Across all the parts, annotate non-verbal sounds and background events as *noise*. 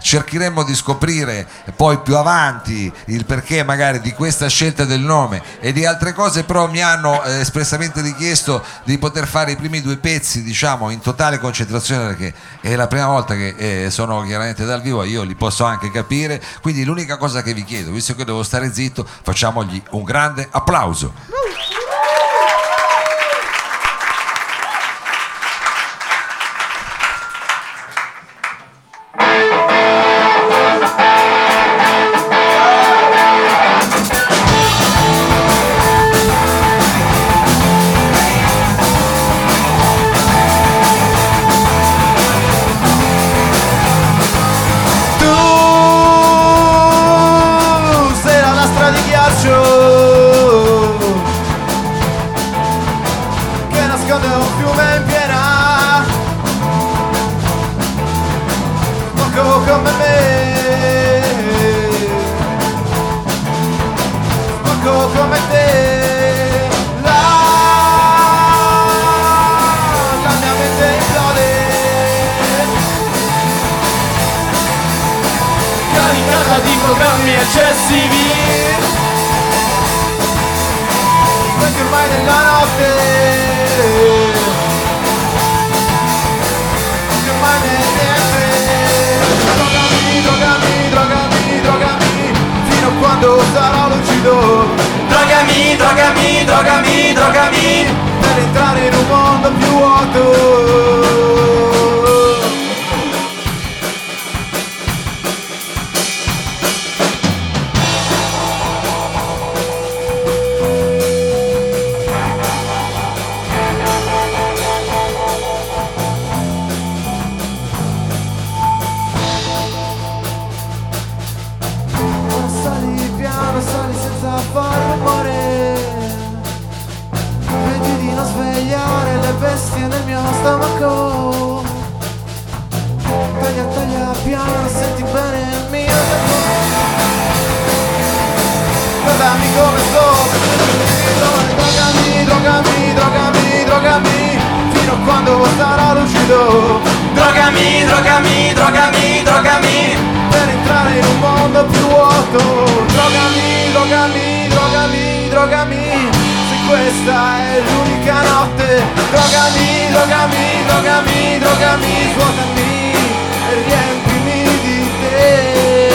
cercheremo di scoprire poi più avanti il perché magari di questa scelta del nome e di altre cose, però mi hanno eh, espressamente richiesto di poter fare i primi due pezzi, diciamo, in totale concentrazione perché è la prima volta che eh, sono chiaramente dal vivo, io li posso anche capire, quindi l'unica cosa che vi chiedo, visto che devo stare zitto, facciamogli un grande applauso. Caricata di programmi eccessivi. Questi ormai nella notte. Questi ormai nel niente Drogami, drogami, drogami, drogami Fino a quando sarò lucido. Drogami, drogami, drogami, drogami. Per entrare in un mondo più vuoto Drogami, drogami, drogami, Se questa è l'unica notte. Drogami, drogami, drogami, drogami Svuotami e riempimi di te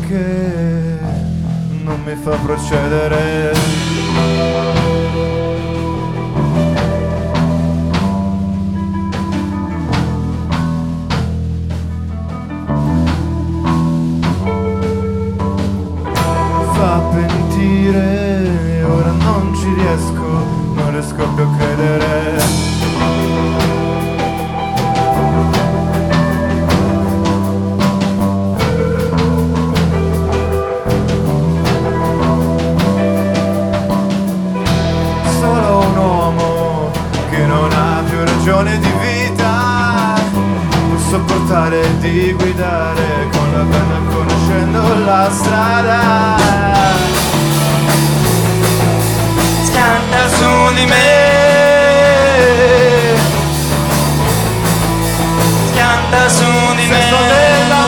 che non mi fa procedere. Ragione di vita può sopportare di guidare con la penna conoscendo la strada. Schianta su di me. Schianta su di me.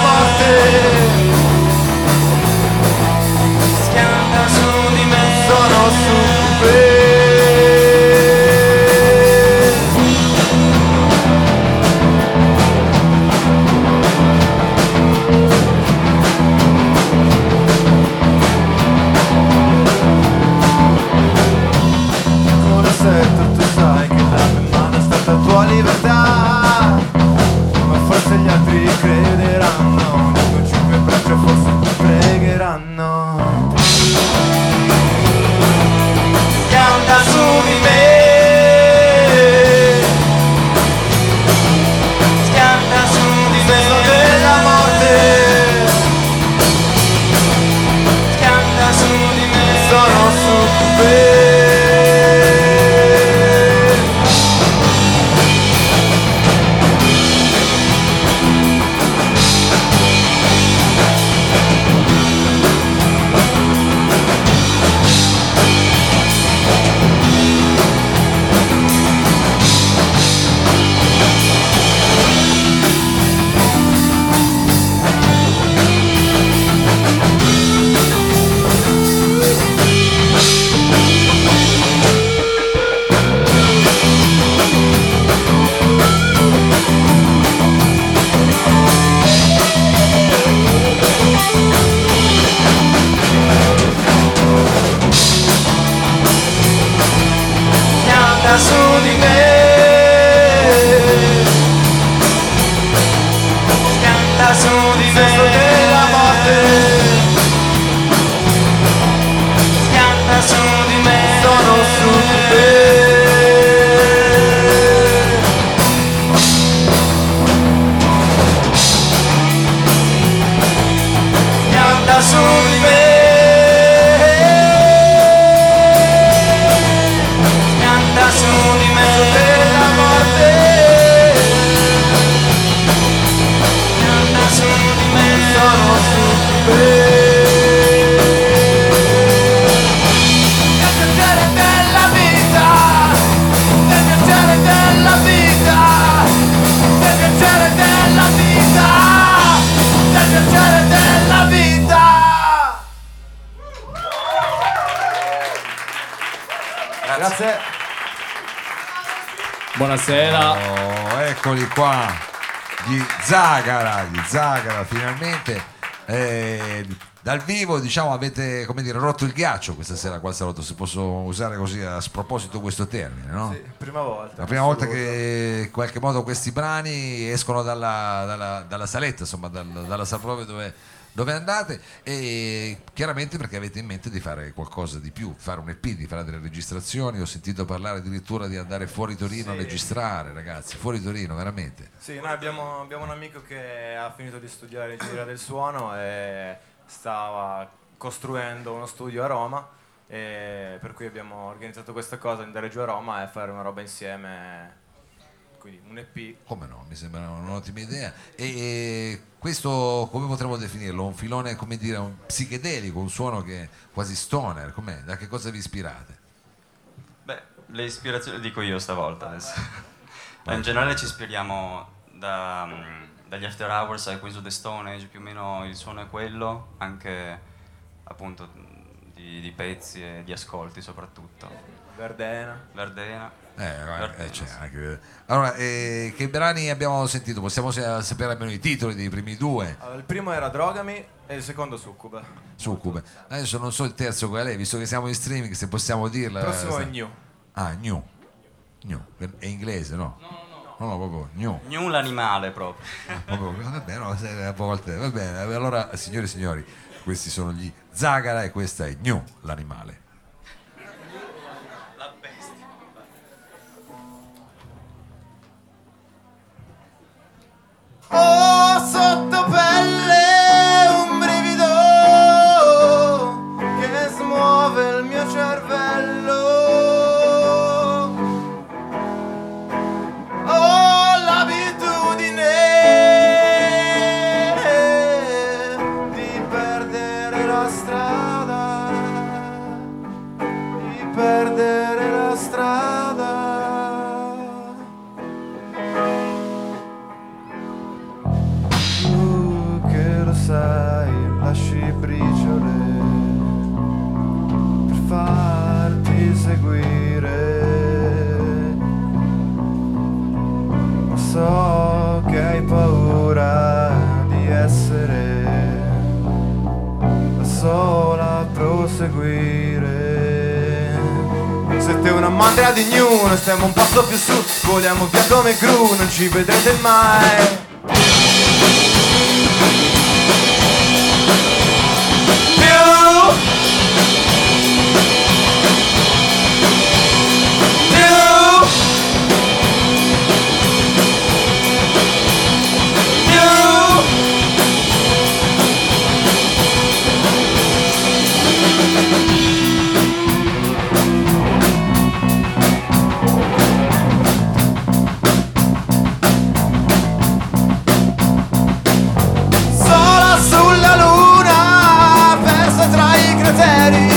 Gli Zagara, gli Zagara finalmente. Eh, dal vivo diciamo avete come dire rotto il ghiaccio questa sera qua al salotto se posso usare così a sproposito questo termine no? Sì, prima volta. La prima volta che in qualche modo questi brani escono dalla, dalla- dalla saletta, insomma, dal- dalla sala prove dove, dove andate e chiaramente perché avete in mente di fare qualcosa di più, fare un EP, di fare delle registrazioni, ho sentito parlare addirittura di andare fuori Torino a Sì. registrare, ragazzi, fuori Torino, veramente. Sì, noi abbiamo, abbiamo un amico che ha finito di studiare ingegneria del suono e stava costruendo uno studio a Roma per cui abbiamo organizzato questa cosa andare giù a Roma e fare una roba insieme quindi un EP Come no, mi sembra un'ottima idea. E questo come potremmo definirlo? Un filone, come dire, un psichedelico, un suono che è quasi stoner, com'è? Da che cosa vi ispirate? Beh, le ispirazioni dico io stavolta adesso. *laughs* Ma in generale ci ispiriamo da, mm, dagli After Hours ai Queens of the Stone Age, più o meno il suono è quello, anche appunto di, di pezzi e di ascolti soprattutto. Verdena Verdena. Eh, eh, c'è non anche- Allora, eh, che brani abbiamo sentito? Possiamo sa- sapere almeno i titoli dei primi due? Allora, il primo era Drogami e il secondo Succube. Succube. Adesso non so il terzo qual è, visto che siamo in streaming, se possiamo dirla. Il prossimo è New. Ah, New. New. È inglese, no? No, no, proprio New. Gnu l'animale proprio. Proprio- vabbè, no, a volte, va bene. Allora, signore e signori, questi sono gli Zagara e questa è New, l'animale. страх. Passo più su, voliamo via come gru, non ci vedrete mai. Sola tra i crateri,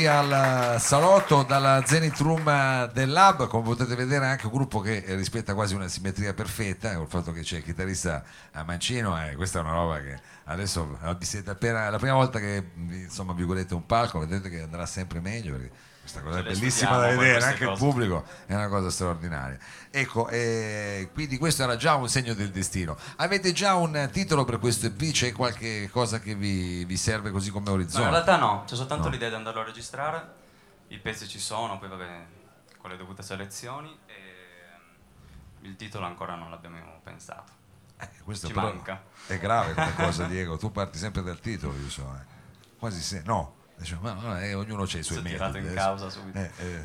qui al salotto dalla Zenith Room del Lab, come potete vedere anche un gruppo che rispetta quasi una simmetria perfetta, col fatto che c'è il chitarrista a mancino e questa è una roba che adesso vi siete appena la prima volta che insomma vi godete un palco, vedete che andrà sempre meglio perché questa cosa è le bellissima da vedere, anche il cose. pubblico è una cosa straordinaria. Ecco, eh, quindi questo era già un segno del destino. Avete già un titolo per questo EP? C'è qualche cosa che vi, vi serve così come No, in orizzonte? realtà no, c'è soltanto No. l'idea di andarlo a registrare, i pezzi ci sono, poi vabbè, con le dovute selezioni e ehm, il titolo ancora non l'abbiamo pensato. Eh, questo Ci manca. È grave come cosa, Diego. Tu parti sempre dal titolo, io so. eh. Quasi se no. Diciamo, ma, ma, eh, ognuno ha i suoi metodi. tirato in adesso. causa subito. Eh, eh,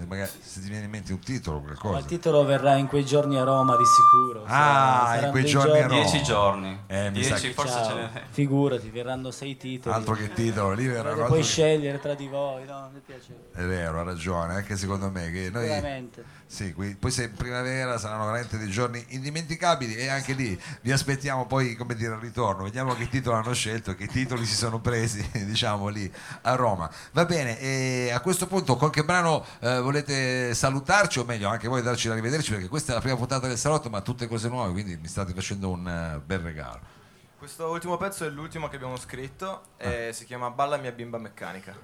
eh, magari se ti viene in mente un titolo, Ma qualcosa. il titolo verrà in quei giorni a Roma di sicuro. Ah, Saranno in quei dei giorni a Roma. Dieci giorni, Eh, dieci che- forse Ciao. ce ne... Figurati, verranno sei titoli. Altro che titolo, lì verrà Potete altro scegliere tra di voi, no? Mi piace. È vero, ha ragione, anche secondo me che noi Veramente. Sì, qui- poi se in primavera saranno veramente dei giorni indimenticabili e anche lì vi aspettiamo poi come dire al ritorno, vediamo che titolo hanno scelto e che titoli si sono presi *laughs* diciamo lì a Roma. Va bene, e a questo punto qualche brano eh, volete salutarci o meglio anche voi darci l'arrivederci perché questa è la prima puntata del salotto ma tutte cose nuove quindi mi state facendo un eh, bel regalo. Questo ultimo pezzo è l'ultimo che abbiamo scritto e si chiama Balla mia bimba meccanica.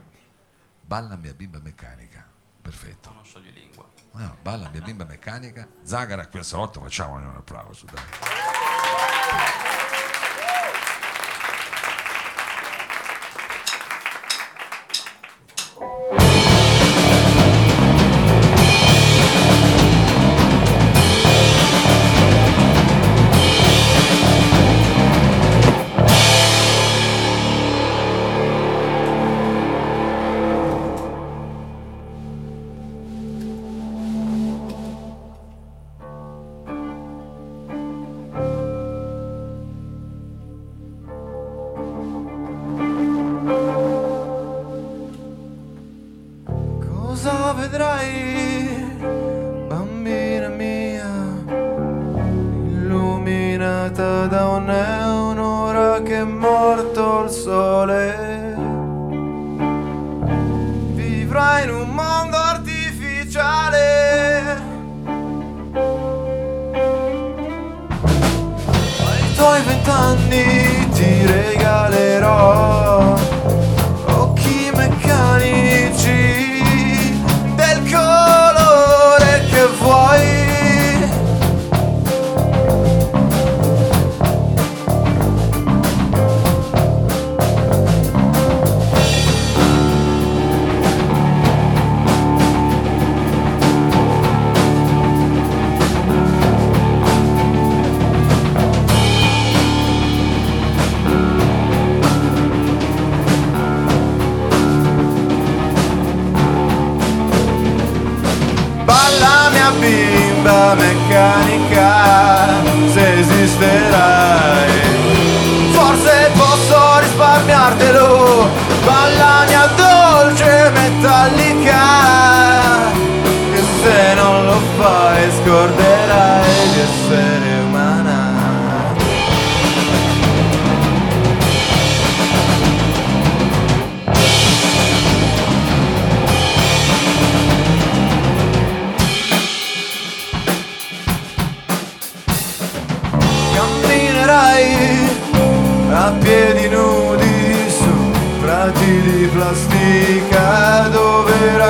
Balla mia bimba meccanica, perfetto. Non sciogli lingua. No, balla mia bimba meccanica, Zagara qui al salotto facciamo un applauso. Dai. Cosa vedrai,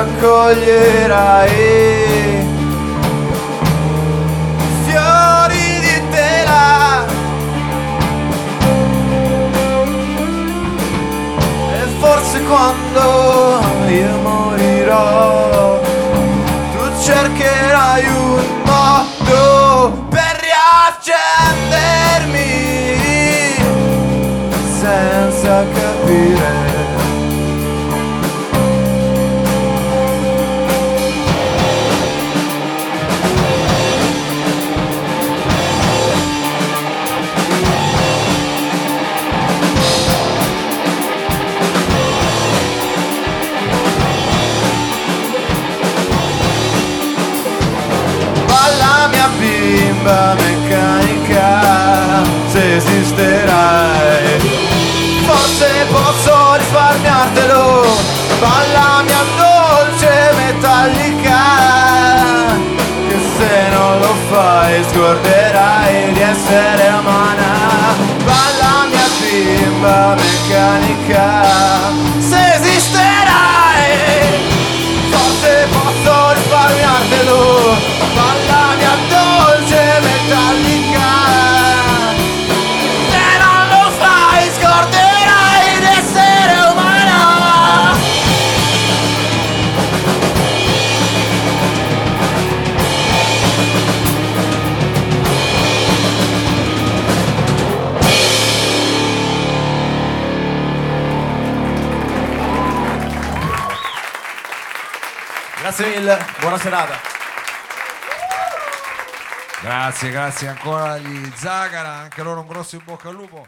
raccoglierai fiori di tela e forse quando io morirò tu cercherai un modo per riaccendermi senza capire. Se esisterai. Forse posso risparmiartelo, balla mia dolce metallica. Che se non lo fai scorderai di essere umana. Balla mia bimba buona serata. Grazie, grazie ancora agli Zagara, anche loro un grosso in bocca al lupo.